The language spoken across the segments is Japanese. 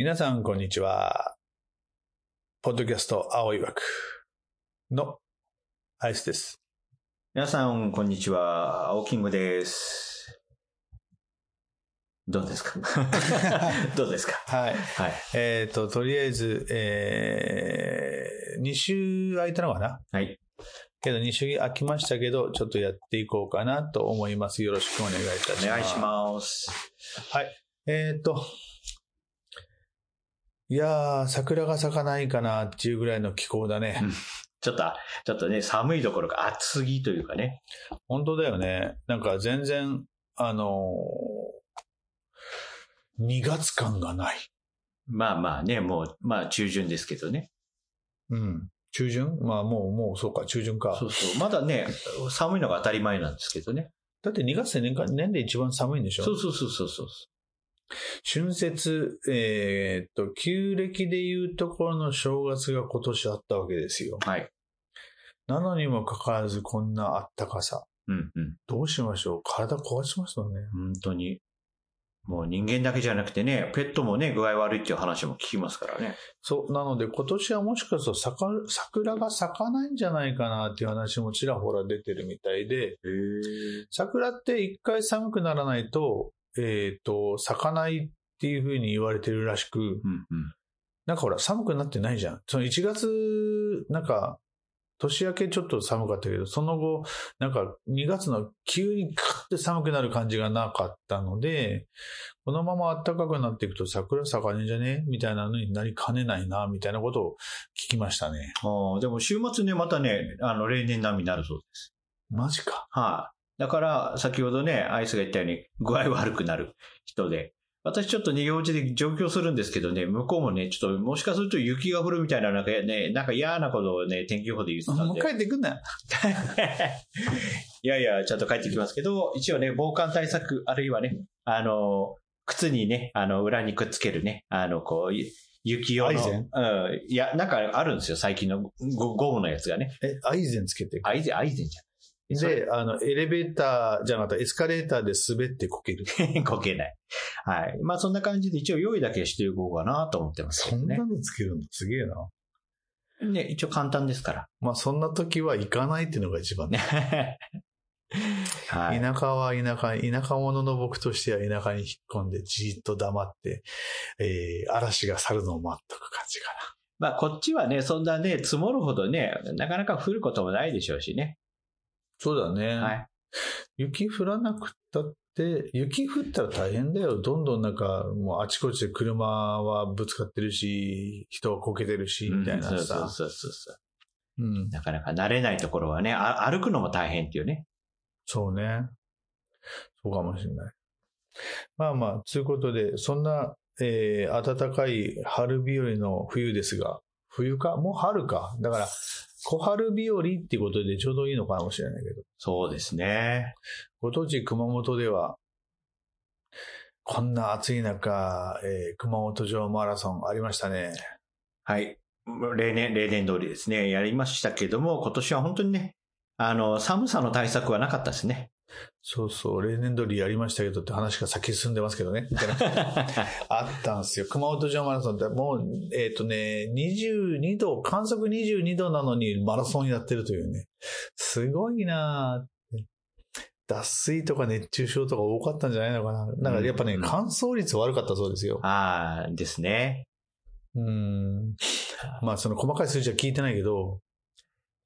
皆さん、こんにちは。ポッドキャスト、青い枠のアイスです。皆さん、こんにちは。青キングです。どうですか？どうですか？はい。はい。えっ、と、とりあえず、えー、2週空いたのかな？はい。けど2週空きましたけど、ちょっとやっていこうかなと思います。よろしくお願いいたします。お願いします。はい。えっ、と、いやー、桜が咲かないかなっていうぐらいの気候だね。うんちょっと、ちょっとね、寒いどころか暑ぎというかね。本当だよね。なんか全然、あのー、2月感がない。まあまあね、もう、まあ中旬ですけどね。うん。中旬？まあもう、もうそうか、中旬か。そうそう。まだね、寒いのが当たり前なんですけどね。だって2月って年間、年で一番寒いんでしょ？そうそうそうそうそう。春節、えーっと、旧暦でいうところの正月が今年あったわけですよ。はい。なのにもかかわらずこんなあったかさ。うんうん。どうしましょう？体壊しますよね。本当に。もう人間だけじゃなくてね、ペットもね、具合悪いっていう話も聞きますからね。そう、なので今年はもしかすると桜桜が咲かないんじゃないかなっていう話もちらほら出てるみたいで。桜って一回寒くならないと、えっ、と、咲かないっていうふうに言われてるらしく、うんうん。なんかほら寒くなってないじゃん。その1月、なんか、年明けちょっと寒かったけど、その後、なんか2月の急にカッて寒くなる感じがなかったので、このまま暖かくなっていくと桜咲かねえんじゃねみたいなのになりかねないな、みたいなことを聞きましたね。ああ、でも週末ね、またね、あの、例年並みになるそうです。マジか。はい、だから、先ほどね、アイスが言ったように、具合悪くなる人で、私ちょっとね、用事で上京するんですけどね、向こうもね、ちょっと、もしかすると雪が降るみたいな、なんかね、なんか嫌なことをね、天気予報で言ってたんで。もう帰ってくんなよ。いやいや、ちゃんと帰ってきますけど、一応ね、防寒対策、あるいはね、あの、靴にね、あの、裏にくっつけるね、あの、こう、ゆ雪用の。アイゼン？うん。いや、なんかあるんですよ、最近のゴゴムのやつがね。え、アイゼンつけて。アイゼン、アイゼンじゃん。で、あの、エレベーター、じゃなかった、エスカレーターで滑ってこける。こけない。はい。まあそんな感じで一応用意だけしていこうかなと思ってますねそんな。のつけるの？すげえな。ね、一応簡単ですから。まあ、そんな時は行かないっていうのが一番ね。ね。はい。田舎は田舎、田舎者の僕としては田舎に引っ込んでじーっと黙って、えー、嵐が去るのを待っとく感じかまあこっちはね、そんなね、積もるほどね、なかなか降ることもないでしょうしね。そうだね。はい。雪降らなくったって、雪降ったら大変だよ。どんどんなんか、もうあちこちで車はぶつかってるし、人はこけてるし、みたいなうんそうさ。そうそうそう。うん。なかなか慣れないところはね、あ歩くのも大変っていうね。そうね。そうかもしれない。まあまあ、ということで、そんな、えー、暖かい春日和の冬ですが、冬か？もう春か。だから、小春日和っていうことでちょうどいいのかもしれないけど。そうですね。ご当地熊本では、こんな暑い中、えー熊本城マラソンありましたね。はい。例年、例年通りですね、やりましたけども、今年は本当にね、あの、寒さの対策はなかったですね。そうそう、例年通りやりましたけどって話が先進んでますけどね。みたいな あったんですよ。熊本城マラソンってもう、えっ、とね、22度、観測22度なのにマラソンやってるというね。すごいなぁ脱水とか熱中症とか多かったんじゃないのかな。なんかやっぱね、うん乾燥率悪かったそうですよ。ああ、ですね。うん。まあその細かい数字は聞いてないけど、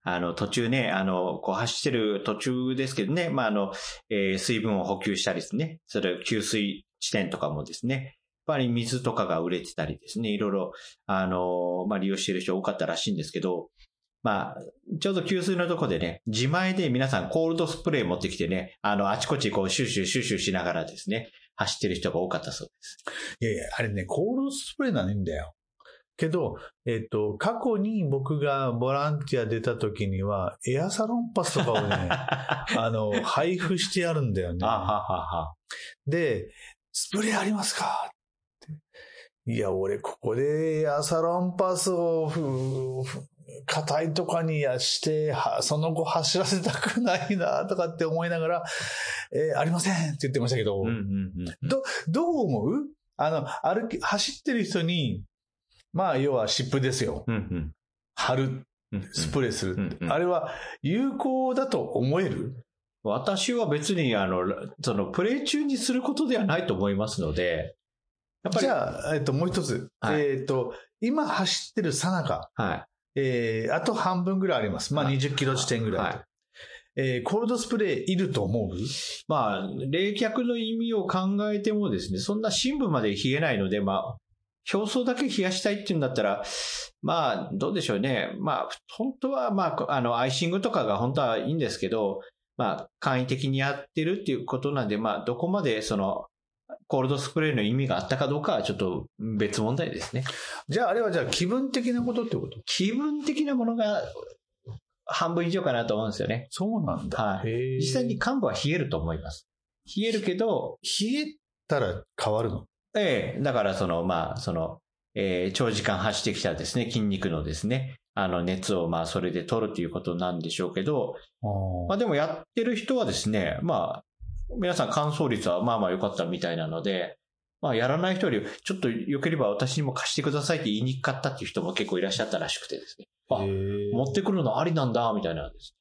あの、途中ね、あの、こう走ってる途中ですけどね、まあ、あの、えー水分を補給したりですね、それ給水地点とかもですね、やっぱり水とかが売れてたりですね、いろいろ、あの、まあ、利用している人多かったらしいんですけど、まあ、ちょうど給水のとこでね、自前で皆さんコールドスプレー持ってきてね、あの、あちこちこうシューシューシューシューしながらですね、走ってる人が多かったそうです。いやいや、あれね、コールドスプレーなんんだよ。けど、えっ、と、過去に僕がボランティア出た時には、エアサロンパスとかをね、あ あの、配布してあるんだよね。ははは。で、スプレーありますか？っていや、俺、ここでエアサロンパスを硬いとかにやして、はその後走らせたくないな、とかって思いながら、えーありませんって言ってましたけど、うんうんうん。どう思う？あの、歩き、走ってる人に、まあ、要は湿布ですよ。うんうん貼る、うんスプレーする。うんうんあれは有効だと思える？私は別に、あの、その、プレイ中にすることではないと思いますので、やっぱり、じゃあ、えっと、もう一つ。はいえっと、今走ってるさなか、はい。えー、あと半分ぐらいあります。まあ、はい20キロ地点ぐらい。はいえー、コールドスプレーいると思う？まあ、冷却の意味を考えてもですね、そんな深部まで冷えないので、まあ、表層だけ冷やしたいっていうんだったら、まあ、どうでしょうね。まあ、本当は、まあ、あの、アイシングとかが本当はいいんですけど、まあ、簡易的にやってるっていうことなんで、まあ、どこまでその、コールドスプレーの意味があったかどうかはちょっと別問題ですね。じゃあ、あれはじゃあ気分的なことってこと？気分的なものが半分以上かなと思うんですよね。そうなんだ。はい実際に幹部は冷えると思います。冷えるけど、冷えたら変わるの？ええ、だからその、まあ、その、えー長時間走ってきたですね、筋肉のですね、あの熱をまあそれで取るということなんでしょうけど、まあでもやってる人はですね、まあ、皆さん乾燥率はまあまあ良かったみたいなので、まあやらない人より、ちょっと良ければ私にも貸してくださいって言いにくかったっていう人も結構いらっしゃったらしくてですね。あ、持ってくるのありなんだ、みたいなんです。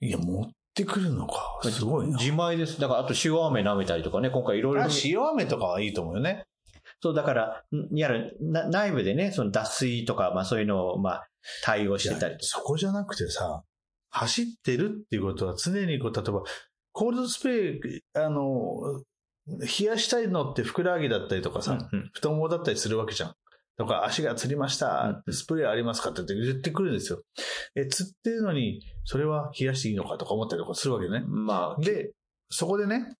いや、持ってくるのか。すごいな。自前です。だからあと塩飴舐めたりとかね、今回いろいろあ。塩飴とかはいいと思うよね。そう、だから、んやる、な内部でね、その脱水とか、まあそういうのを、まあ、対応してたり。そこじゃなくてさ、走ってるっていうことは常にこう、例えば、コールドスプレー、あの、冷やしたいのってふくらはぎだったりとかさ、うん太ももだったりするわけじゃん。とか、足がつりました、スプレーありますかって言ってくるんですよ。え、つってるのに、それは冷やしていいのかとか思ったりとかするわけね。まあ、で、そこでね、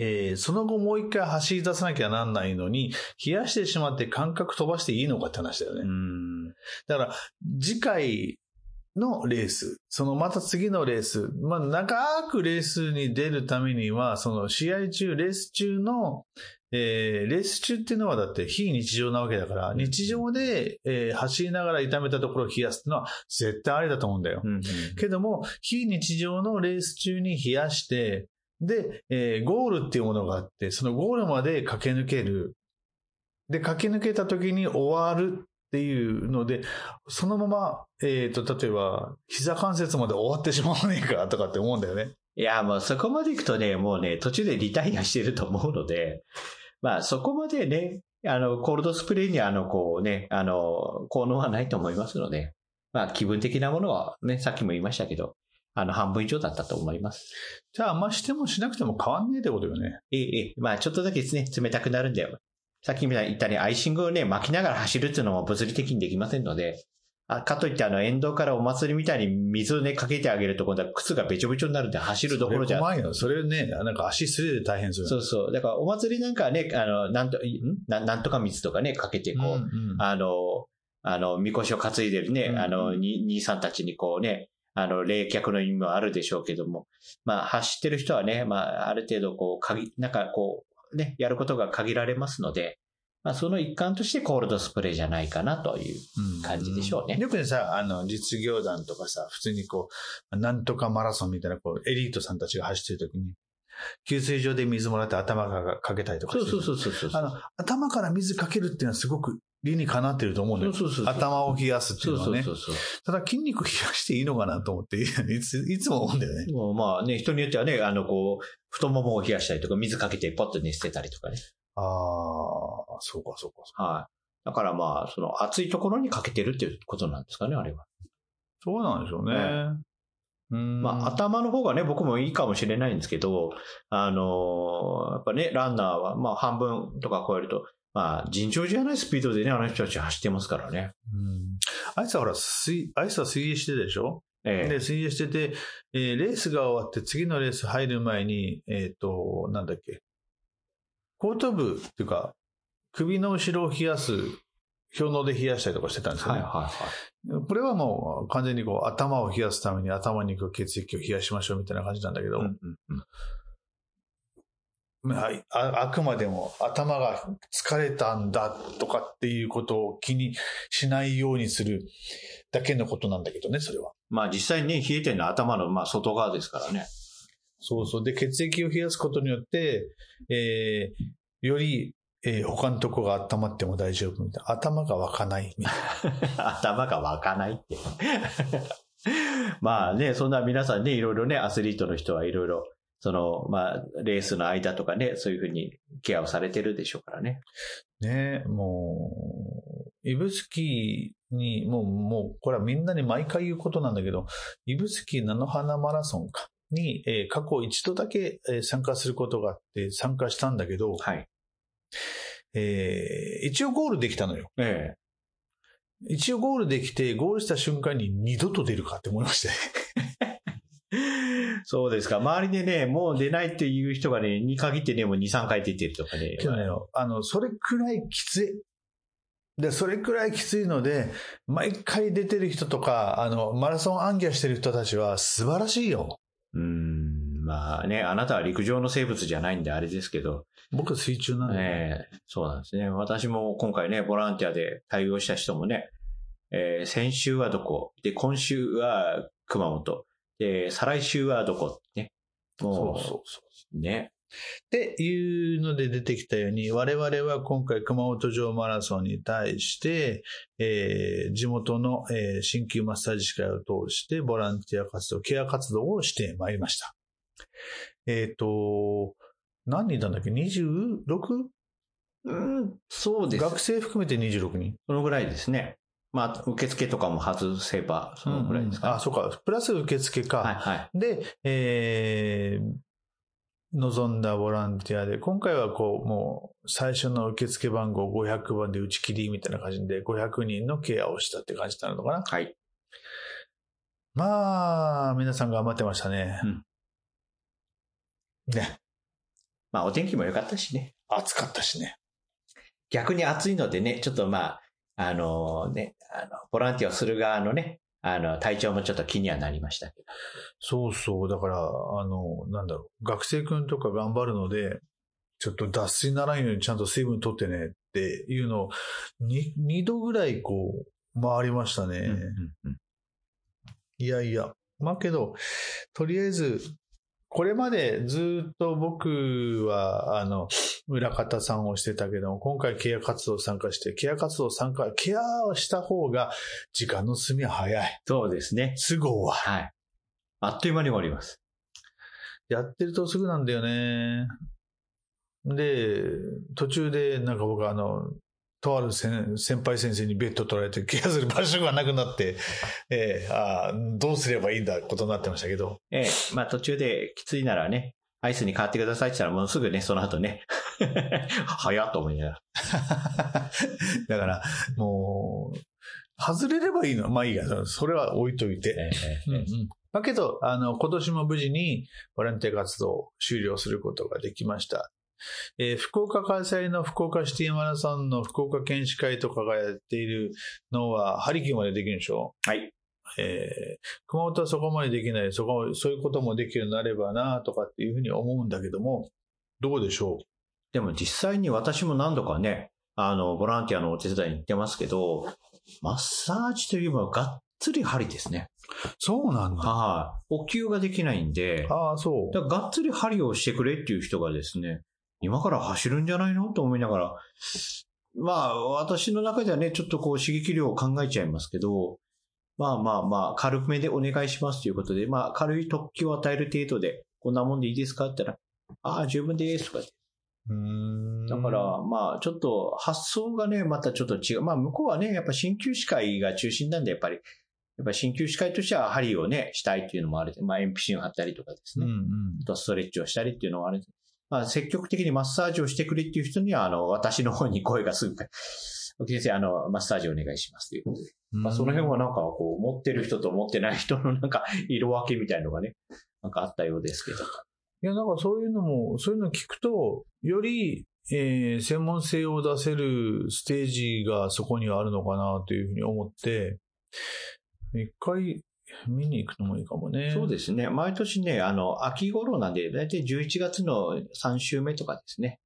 えーその後もう一回走り出さなきゃなんないのに、冷やしてしまって感覚飛ばしていいのかって話だよね。うん。だから、次回のレース、そのまた次のレース、まあ、長くレースに出るためには、その試合中、レース中の、えーレース中っていうのはだって非日常なわけだから、日常で、えー走りながら痛めたところを冷やすっていうのは絶対ありだと思うんだよ。うん。けども、非日常のレース中に冷やして、で、えーゴールっていうものがあって、そのゴールまで駆け抜ける。で、駆け抜けた時に終わるっていうので、そのまま、えっ、と、例えば、膝関節まで終わってしまわねえかとかって思うんだよね。いや、もうそこまで行くとね、もうね、途中でリタイアしてると思うので、まあそこまでね、あの、コールドスプレーにあの、こうね、あの、効能はないと思いますので、まあ気分的なものはね、さっきも言いましたけど、あの、半分以上だったと思います。じゃあ、あんましてもしなくても変わんねえってことよね。ええ、ええ、まあちょっとだけですね、冷たくなるんだよ。さっきみたいに言ったね、アイシングをね、巻きながら走るっていうのも物理的にできませんので、あかといってあの、沿道からお祭りみたいに水をね、かけてあげると今度は靴がべちょべちょになるんで走るどころじゃそれ怖いよ。それね、なんか足すれで大変する。そうそう。だからお祭りなんかはね、あの、なんと、ん？ななんとか水とかね、かけてこう、うんうんあの、あの、みこしを担いでるね、うんあの、に兄さんたちにこうね、あの、冷却の意味もあるでしょうけども、まあ、走ってる人はね、まあ、ある程度こう、かぎ、なんかこう、ね、やることが限られますので、まあ、その一環としてコールドスプレーじゃないかなという。感じでしょうねよくねさ、あの、実業団とかさ、普通にこう、なんとかマラソンみたいな、こう、エリートさんたちが走ってる時に、給水場で水もらって頭がかけたりとかそうそうそうそうそう。あの、頭から水かけるっていうのはすごく理にかなってると思うんだよ。そうそうそう頭を冷やすっていうのはね。そうそうそうただ筋肉冷やしていいのかなと思って、いついつも思うんだよね。まあね、人によってはね、あの、こう、太ももを冷やしたりとか、水かけてポッとね、捨てたりとかね。ああ、そうかそうかそうか。はい。だからまあ、その熱いところにかけてるっていうことなんですかね、あれは。そうなんでしょうね。うんまあ、頭の方がね、僕もいいかもしれないんですけど、あのーやっぱね、ランナーは、まあ、半分とか超えると、まあ、尋常じゃないスピードでね、あの人たち走ってますからね。うんあいつはほら、水、あいつは水泳してるでしょ？ええで、水泳してて、えーレースが終わって次のレース入る前に、えっ、と、なんだっけ、後頭部っていうか、首の後ろを冷やす、氷ので冷やしたりとかしてたんですよね。はいはいはい。これはもう完全にこう頭を冷やすために頭に行く血液を冷やしましょうみたいな感じなんだけど、うんうんうんはいああくまでも頭が疲れたんだとかっていうことを気にしないようにするだけのことなんだけどね、それは。まあ、実際にね、冷えてるのは頭の、まあ、外側ですからね。そうそう。で、血液を冷やすことによって、えーより、えー他のとこが温まっても大丈夫みたいな。頭が湧かないみたいな。頭が湧かないって。まあね、そんな皆さんね、いろいろね、アスリートの人はいろいろ、その、まあ、レースの間とかね、そういうふうにケアをされてるでしょうからね。ねもう、指宿に、もう、もう、これはみんなに毎回言うことなんだけど、指宿菜の花マラソンか。に、えー過去一度だけ、えー参加することがあって参加したんだけど、はい。えー一応ゴールできたのよ。え一応ゴールできて、ゴールした瞬間に二度と出るかって思いましたね。え。そうですか。周りでね、もう出ないっていう人がね、に限ってね、もう2、3回出てるとかね。けどね、あの、それくらいきつい。で、それくらいきついので、毎回出てる人とか、あの、マラソン暗記してる人たちは素晴らしいよ。うーん、まあね、あなたは陸上の生物じゃないんであれですけど、僕は水中なんで、ええそうなんですね。私も今回ね、ボランティアで対応した人もね、えー先週はどこ？で、今週は熊本。で、再来週はどこ？ね。もそうそうそう。ね。っていうので出てきたように、我々は今回熊本城マラソンに対して、えー地元の、えー鍼灸マッサージ師会を通してボランティア活動、ケア活動をしてまいりました。えっ、と、何人いたんだっけ ?26? うん、そうです。学生含めて26人？そのぐらいですね。まあ、受付とかも外せば、そのぐらいですか、あ、そうか。プラス受付か。はいはい。で、えー望んだボランティアで、今回はこう、もう、最初の受付番号500番で打ち切りみたいな感じで、500人のケアをしたって感じなのかな。はい。まあ、皆さん頑張ってましたね。うんね。まあ、お天気も良かったしね。暑かったしね。逆に暑いのでね、ちょっとまあ、あのね、あの、ボランティアをする側のね、あの、体調もちょっと気にはなりましたけど。そうそう。だから、あの、なんだろう。学生くんとか頑張るので、ちょっと脱水にならんようにちゃんと水分取ってねっていうのを、に二度ぐらいこう、回りましたね。うんうんうんいやいや。まあけど、とりあえず、これまでずっと僕は、あの、裏方さんをしてたけども、今回ケア活動参加して、ケア活動参加、ケアをした方が時間の進みは早い。そうですね。都合は。はい。あっという間に終わります。やってるとすぐなんだよね。で、途中でなんか僕はあの、とある先先輩先生にベッド取られてケアする場所がなくなって、ええああどうすればいいんだことになってましたけど。ええ、まあ途中できついならね、アイスに変わってくださいって言ったらもうすぐね、その後ね、早っと思いながら。だから、もう、外れればいいの。まあいいや、それは置いといて。ええうんうんだけど、あの、今年も無事にボランティア活動を終了することができました。えー福岡開催の福岡シティマラソンの福岡県士会とかがやっているのは、ハリキューまでできるんでしょ？はい。えー熊本はそこまでできない、そこ、そういうこともできるようになればな、とかっていうふうに思うんだけども、どうでしょでも実際に私も何度かね、あの、ボランティアのお手伝いに行ってますけど、マッサージといえばがっつり針ですね。うそうなんだ。はい。補給ができないんで、ああ、そう。だからがっつり針をしてくれっていう人がですね、今から走るんじゃないの？と思いながら、まあ、私の中ではね、ちょっとこう刺激量を考えちゃいますけど、まあまあまあ、軽めでお願いしますということで、まあ、軽い突起を与える程度で、こんなもんでいいですか？って言ったら、ああ、十分ですとか言ってうーんだから、まあ、ちょっと発想がね、またちょっと違う。まあ、向こうはね、やっぱ鍼灸師会が中心なんで、やっぱり、やっぱ鍼灸師会としては針をね、したいっていうのもある。まあ、鉛筆を貼ったりとかですね。うんうん。あとはストレッチをしたりっていうのがある。まあ、積極的にマッサージをしてくれっていう人には、あの、私の方に声がすぐ、先生、あの、マッサージお願いしますということで。まあ、その辺はなんか、こう、持ってる人と持ってない人のなんか、色分けみたいのがね、なんかあったようですけど。いや、なんかそういうのも、そういうの聞くと、より、えー専門性を出せるステージがそこにはあるのかなというふうに思って、一回見に行くのもいいかもね。そうですね。毎年ね、あの、秋頃なんで、だいたい11月の3週目とかですね。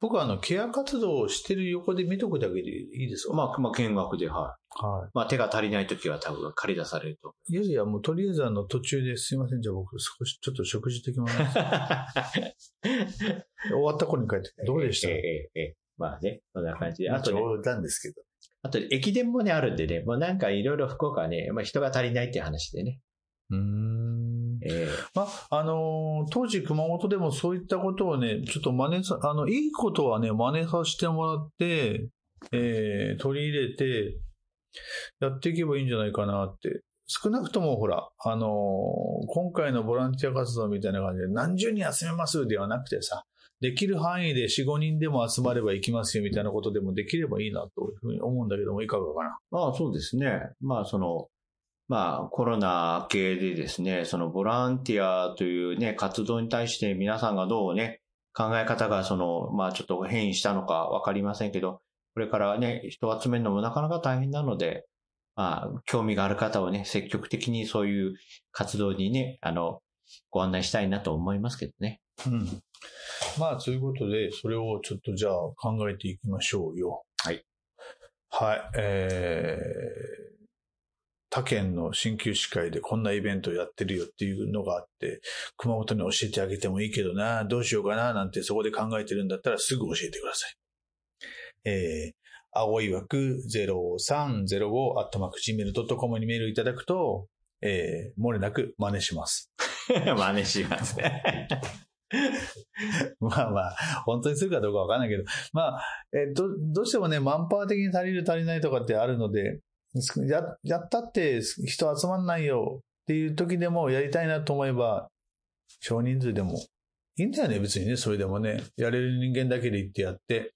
僕はあの、ケア活動をしてる横で見とくだけでいいですわ。まあ、まあ、見学で、はい。はまあ、手が足りないときは多分借り出されると。い。いやいや、もうとりあえずあの、途中ですいません、じゃあ僕少しちょっと食事的な。終わった頃に帰ってどうでした？ええええまあね、そんな感じで。あとね、冗談ですけど。あと駅伝もね、あるんでね、もうなんかいろいろ福岡はね、まあ人が足りないっていう話でね。うーん。えまあ、あのー当時熊本でもそういったことをね、ちょっと真似さ、あの、いいことはね、真似させてもらって、えー取り入れて、やっていけばいいんじゃないかなって。少なくともほら、あのー今回のボランティア活動みたいな感じで何十人集めますではなくてさ、できる範囲で4、5人でも集まれば行きますよみたいなことでもできればいいなというふうに思うんだけども、いかがかな？まあそうですね。まあその、まあコロナ系でですね、そのボランティアというね、活動に対して皆さんがどうね、考え方がその、まあちょっと変異したのかわかりませんけど、これからね、人を集めるのもなかなか大変なので、まあ興味がある方はね、積極的にそういう活動にね、あの、ご案内したいなと思いますけどね。うん。まあ、ということで、それをちょっとじゃあ考えていきましょうよ。はい。はい。えー、他県の鍼灸師会でこんなイベントやってるよっていうのがあって、熊本に教えてあげてもいいけどな、どうしようかな、なんてそこで考えてるんだったらすぐ教えてください。えー、青い枠0305アットマーク gmail.com にメールいただくと、えー、漏れなく真似します。真似しますね。まあまあ、本当にするかどうかわかんないけど、まあ、えっと、どうしてもね、マンパワー的に足りる足りないとかってあるので、や、やったって人集まんないよっていう時でもやりたいなと思えば、少人数でもいいんだよね、別にね、それでもね。やれる人間だけで行ってやって。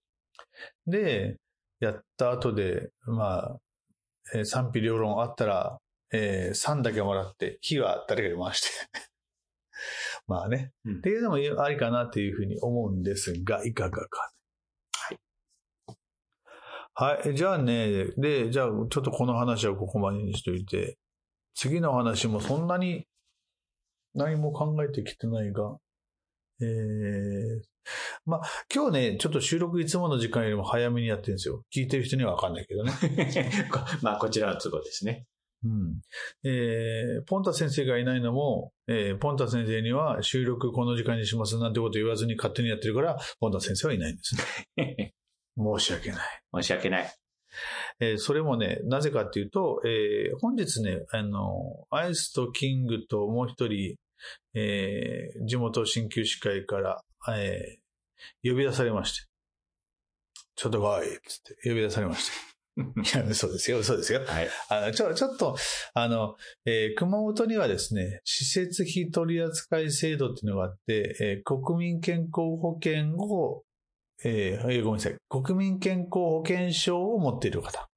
で、やった後で、まあ、えー賛否両論あったら、えー、3だけもらって、火は誰かに回して。まあね。うんっていうのもありかなっていうふうに思うんですが、いかがか。はい。はい。じゃあね、で、じゃあちょっとこの話はここまでにしといて、次の話もそんなに何も考えてきてないが、えー、まあ、今日ね、ちょっと収録いつもの時間よりも早めにやってるんですよ。聞いてる人にはわかんないけどね。こ まあこちらの都合ですね。うん。えー、ポンタ先生がいないのも、えー、ポンタ先生には収録この時間にしますなんてこと言わずに勝手にやってるから、ポンタ先生はいないんですね。申し訳ない。申し訳ない。えーそれもね、なぜかっていうと、えー本日ね、あの、アイスとキングともう一人、えー地元鍼灸師会から、えー呼び出されまして。ちょっと来いっつって呼び出されまして。いや、嘘ですよ、嘘ですよ。はい。あの、ちょ、ちょっと、あの、えー熊本にはですね、施設費取扱制度っていうのがあって、えー国民健康保険を、えーえーごめんなさい、国民健康保険証を持っている方。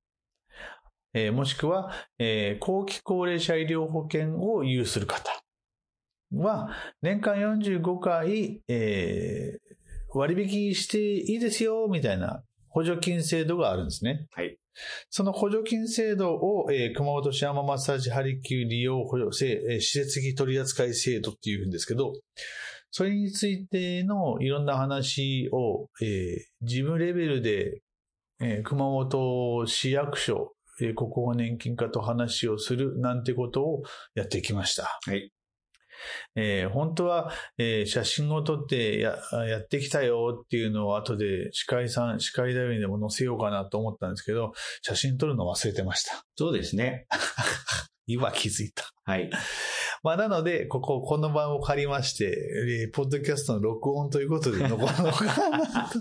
えーもしくは、えー後期高齢者医療保険を有する方は、年間45回、えー割引していいですよ、みたいな補助金制度があるんですね。はい。その補助金制度を、えー熊本市山マッサージハリキュー利用補助制、えー施設費取扱制度っていうんですけど、それについてのいろんな話を、えー事務レベルで、えー熊本市役所、えー国保年金課と話をするなんてことをやってきました。はい。えー本当は、えー写真を撮ってややってきたよっていうのを後で司会さん、司会だよにでも載せようかなと思ったんですけど、写真撮るの忘れてました。そうですね。今気づいた。はい。まあなので、ここ、この場を借りまして、えーポッドキャストの録音ということで残るのかなと。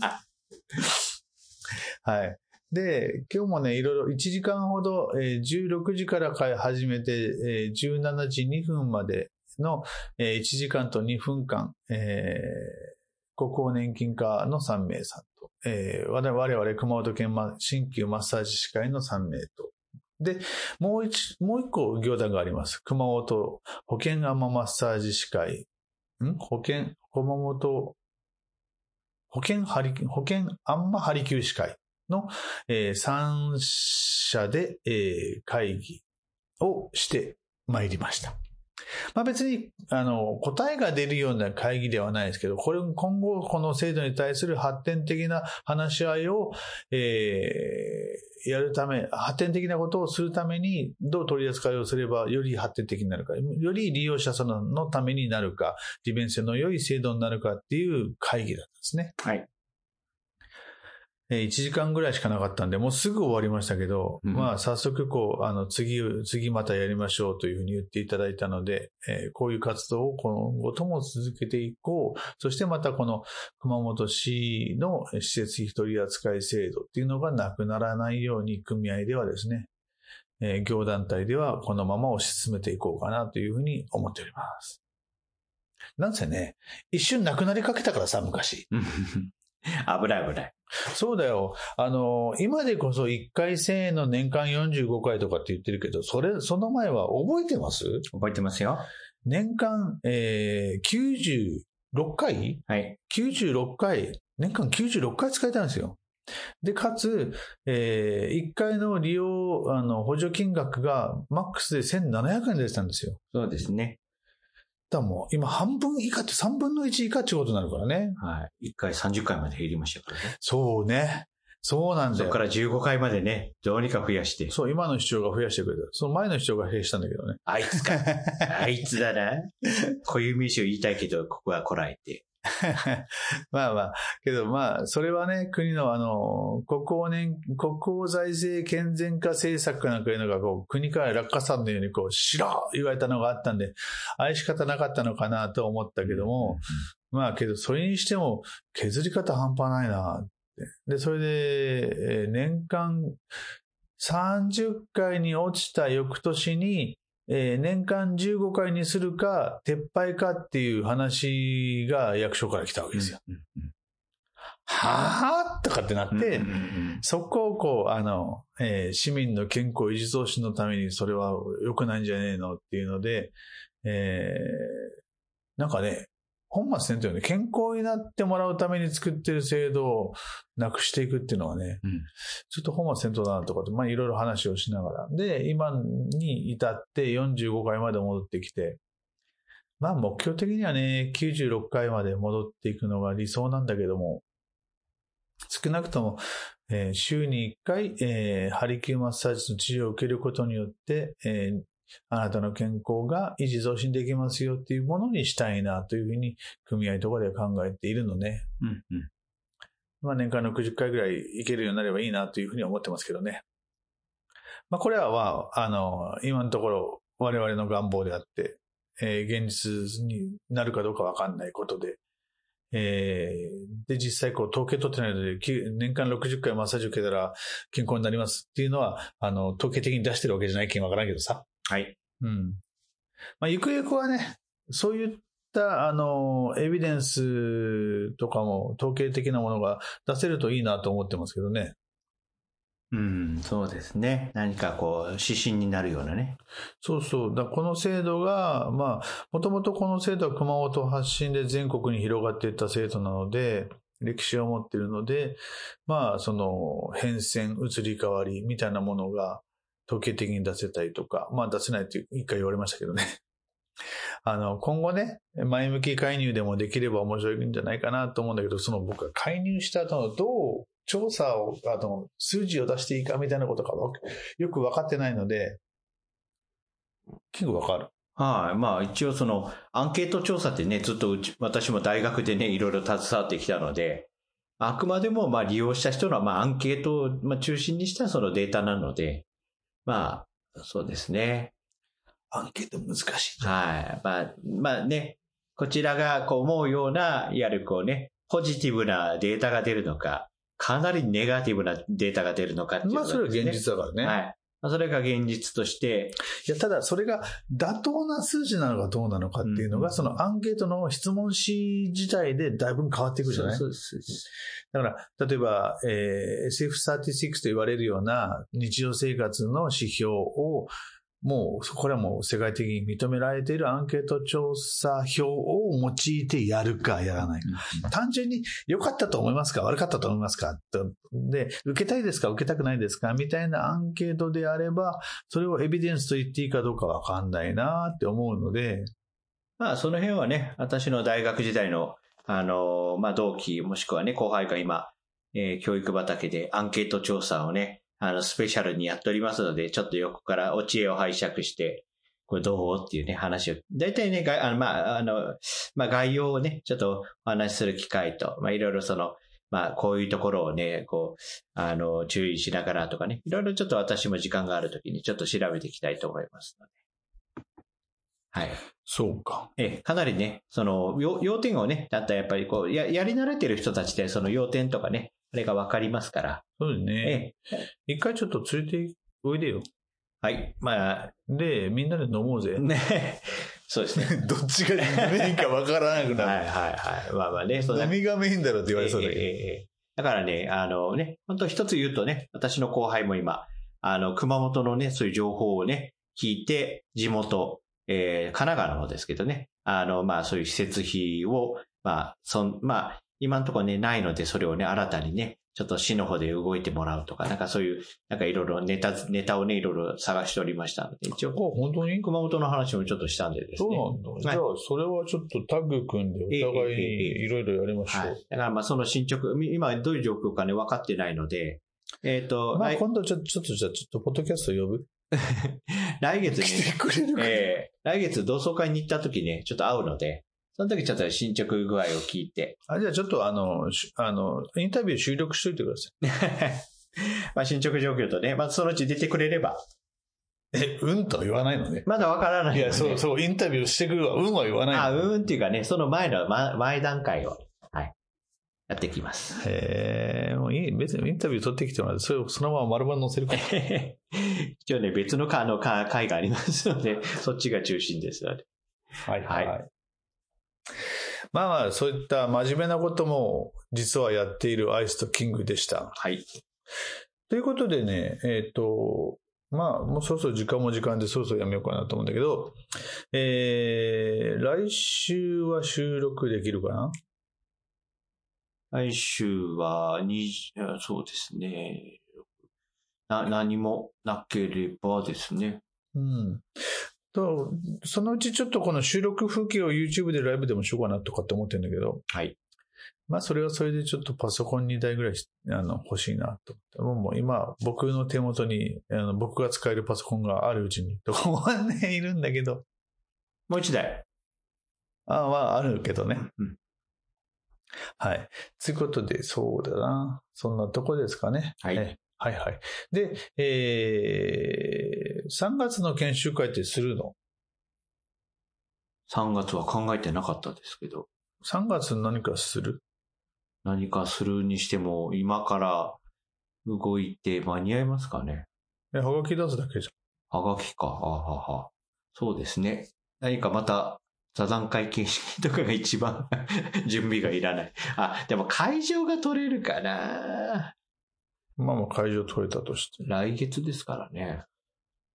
はい。で、今日もね、いろいろ1時間ほど、えー16時から会始めて、えー17時2分までの、1時間と2分間、えー国保年金課の3名さんと、えー我々熊本県新旧マッサージ師会の3名と、で、もう一、もう一個行団があります。熊本保健アママッサージ師会、ん？保健、熊本、保健ハリ、保健アンマハリキュー師会の、えー、3社で、えー会議をしてまいりました。まあ別に、あの、答えが出るような会議ではないですけど、これ、今後この制度に対する発展的な話し合いを、えーやるため、発展的なことをするために、どう取り扱いをすればより発展的になるか、より利用者さんのためになるか、利便性の良い制度になるかっていう会議だったんですね。はい。えー1時間ぐらいしかなかったんで、もうすぐ終わりましたけど、うんまあ早速こう、あの、次、次またやりましょうというふうに言っていただいたので、えーこういう活動を今後とも続けていこう。そしてまたこの熊本市の施設費取扱制度っていうのがなくならないように組合ではですね、えー業団体ではこのまま推し進めていこうかなというふうに思っております。なんせね、一瞬なくなりかけたからさ、昔。危ない危ない。そうだよ。あの、今でこそ1回1000円の年間45回とかって言ってるけど、それ、その前は覚えてます？覚えてますよ。年間、えー、96回？はい。96回、年間96回使えたんですよ。で、かつ、えー、1回の利用、あの、補助金額がマックスで1700円でしたんですよ。そうですね。だもう、今半分以下って3分の1以下ってことになるからね。はい。1回30回まで減りましたからね。そうね。そうなんだよ。そこから15回までね、どうにか増やして。そう、今の市長が増やしてくれた。その前の市長が増やしたんだけどね。あいつか。あいつだな。固有名詞を言いたいけど、ここはこらえて。まあまあ、けどまあ、それはね、国のあの、国交年、国交財政健全化政策かなんかいうのが、こう、国から落下さんのように、こう、しろ言われたのがあったんで、愛し方なかったのかなと思ったけども、まあけど、それにしても、削り方半端ないな。で、それで、えー年間30回に落ちた翌年に、えー年間15回にするか、撤廃かっていう話が役所から来たわけですよ。うんうんはぁとかってなって、うんうんうんそこをこう、あの、えー市民の健康維持増進のためにそれは良くないんじゃねえのっていうので、えーなんかね、本末転倒よね、健康になってもらうために作ってる制度をなくしていくっていうのはね、うんちょっと本末転倒だなとかって、まあいろいろ話をしながら。で、今に至って45回まで戻ってきて、まあ目標的にはね、96回まで戻っていくのが理想なんだけども、少なくとも、えー週に1回、えーハリキューマッサージの治療を受けることによって、えーあなたの健康が維持増進できますよっていうものにしたいなというふうに組合とかでは考えているので、うんうんまあ年間60回ぐらい行けるようになればいいなというふうに思ってますけどね。まあこれは、まあ、あの、今のところ我々の願望であって、えー現実になるかどうかわかんないことで、えーで、実際こう統計取ってないので、年間60回マッサージ受けたら健康になりますっていうのは、あの、統計的に出してるわけじゃないけんわからんけどさ。はい。うん。まあ、ゆくゆくはね、そういった、あの、エビデンスとかも統計的なものが出せるといいなと思ってますけどね。うん、そうですね。何かこう、指針になるようなね。そうそう。だこの制度が、まあ、もともとこの制度は熊本発信で全国に広がっていった制度なので、歴史を持っているので、まあ、その、変遷、移り変わりみたいなものが統計的に出せたりとか、まあ出せないって一回言われましたけどね。あの、今後ね、前向き介入でもできれば面白いんじゃないかなと思うんだけど、その僕が介入した後のどう調査を、あの、数字を出していいかみたいなことがよく分かってないので、結構わかる。はい。まあ一応そのアンケート調査ってね、ずっとうち、私も大学でね、いろいろ携わってきたので、あくまでもまあ利用した人のまあアンケートを中心にしたそのデータなので、まあ、そうですね。アンケート難しい。はい。まあ、まあね、こちらがこう思うような、いわゆるこうね、ポジティブなデータが出るのか、かなりネガティブなデータが出るのかっていうまあ、それは現実だからね。はい。まあそれが現実として、いや、ただそれが妥当な数字なのかどうなのかっていうのが、うんそのアンケートの質問紙自体でだいぶ変わってくるじゃない？そうですだから、例えば、えー SF36 と言われるような日常生活の指標を、もう、これはもう世界的に認められているアンケート調査票を用いてやるかやらないか。単純に良かったと思いますか悪かったと思いますか？とで、受けたいですか受けたくないですかみたいなアンケートであれば、それをエビデンスと言っていいかどうかわかんないなって思うので、まあ、その辺はね、私の大学時代の、あの、まあ、同期、もしくはね、後輩が今、えー教育畑でアンケート調査をね、あの、スペシャルにやっておりますので、ちょっと横からお知恵を拝借して、これどうっていうね、話を。大体ね、があの、まあ、あの、まあ、概要をね、ちょっとお話しする機会と、まあ、いろいろその、まあ、こういうところをね、こう、あの、注意しながらとかね、いろいろちょっと私も時間があるときにちょっと調べていきたいと思いますので。はい。そうか。ええ、かなりね、その、要要点をね、だったらやっぱりこう、や、やり慣れてる人たちで、その要点とかね、あれがわかりますから。そうですね。ええ、一回ちょっと連れておいでよ。はい。まあ、で、みんなで飲もうぜ。ね、そうですね。どっちがメインかわからなくはいはいはい。まあまあね、そんな飲みがメインだろって言われそうだけど。ええだからね、あのね、本当一つ言うとね、私の後輩も今、あの、熊本のね、そういう情報をね、聞いて、地元、えー、神奈川の方ですけどね、あの、まあそういう施設費を、まあ、そん、まあ、今のところね、ないので、それをね、新たにね、ちょっと市の方で動いてもらうとか、なんかそういう、なんかいろいろネタ、ネタをね、いろいろ探しておりましたので、一応、あ、本当に？熊本の話もちょっとしたんでですそうね。なんだ。じゃあ、それはちょっとタッグ組んで、お互いにいろいろやりましょう。はい。だからまあその進捗、み今どういう状況かね、分かってないので、えっ、と、まあ、来今度ちょちょっと、じゃあ、ちょっと、ポッドキャスト呼ぶ？来月来に、てくれるか。えー来月同窓会に行った時ね、ちょっと会うので、その時ちょっと進捗具合を聞いて、あ、じゃあ、ちょっと、あの、しあの、インタビュー収録しといてくださ まあ進捗状況とね、まあそのうち出てくれれば、い。え、うんとは言わないのね。まだわからないので、いや、そう、そう、インタビューしてくるわ。うんは言わないの。あ、うんっていうかね、その前の、ま前段階を、はい、やってきます。へえ、もういい。別にインタビュー取ってきてもらって、それをそのまま丸々載せるから。一応ね、別のかあのか会がありますので、そっちが中心ですので。はいはいまあまあ、そういった真面目なことも実はやっているアイスとキングでした。はい。ということでね、えっ、と、まあ、もうそろそろ時間も時間でそろそろやめようかなと思うんだけど、えー、来週は収録できるかな？来週は、に、そうですね。な、何もなければですね。うん。と、そのうちちょっとこの収録風景を YouTube でライブでもしようかなとかって思ってるんだけど、はい。まあそれはそれでちょっとパソコン2台ぐらいあの欲しいなと思って。もう今僕の手元にあの僕が使えるパソコンがあるうちにとかはね、いるんだけど。もう一台。ああ、まああるけどね。うん。はい。ということで、そうだな。そんなとこですかね。はいえはいはい。で、えー、3月の研修会ってするの？3月は考えてなかったですけど、?3 月何かする？何かするにしても、今から動いて間に合いますかね。え、はがき出すだけじはがきか。あはは。そうですね。何かまた、座談会形式とかが一番 準備がいらない。あ、でも会場が取れるかなゃん。まあまあ会場取れたとして。来月ですからね。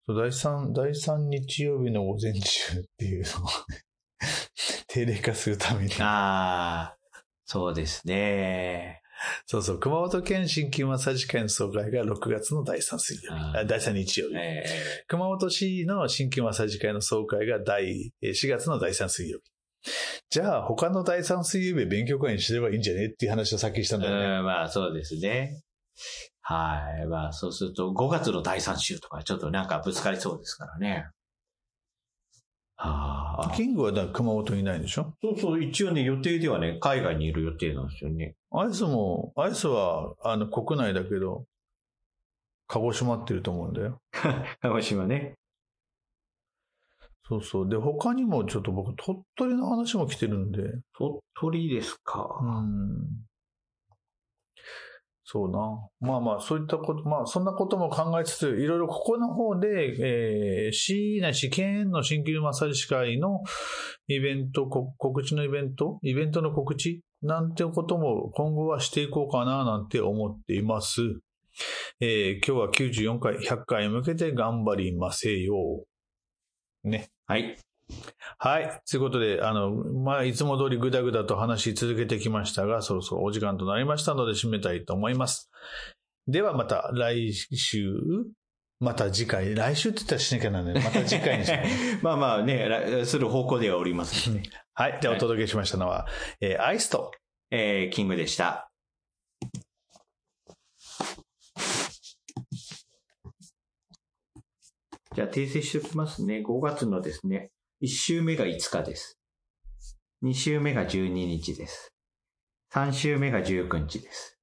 第3、第3日曜日の午前中っていうのをね 定例化するために。ああ、そうですね。そうそう、熊本県新規マッサージ会の総会が6月の第3水曜日。第3日曜日。え熊本市の新規マッサージ会の総会が第えー4月の第3水曜日。じゃあ、他の第3水曜日勉強会にすればいいんじゃねっていう話をさっきしたんえだよね。うん、まあそうですね。はい。まあそうすると5月の第3週とかちょっとなんかぶつかりそうですからね。ああ。キングはだ熊本にいないでしょ？そうそう、一応ね、予定ではね、海外にいる予定なんですよね。アイスも、アイスは、あの、国内だけど、鹿児島ってると思うんだよ。鹿児島ね。そうそう。で、他にもちょっと僕、鳥取の話も来てるんで、鳥取ですか。うん。そうな。まあまあ、そういったこと、まあ、そんなことも考えつつ、いろいろここの方で、えー、市内市県の新旧マッサージ会のイベント、告知のイベント、イベントの告知？なんてことも今後はしていこうかななんて思っています。えー、今日は94回、100回向けて頑張りませよう。ね。はい。はい。ということで、あの、まあ、いつも通りぐだぐだと話し続けてきましたが、そろそろお時間となりましたので締めたいと思います。ではまた来週、また次回、来週って言ったらしなきゃなんない。また次回にし まあまあね、らする方向ではおりますね。はい。ではお届けしましたのは、えーアイスと、えー、キングでした。じゃあ訂正しておきますね。5月のですね、1週目が5日です。2週目が12日です。3週目が19日です。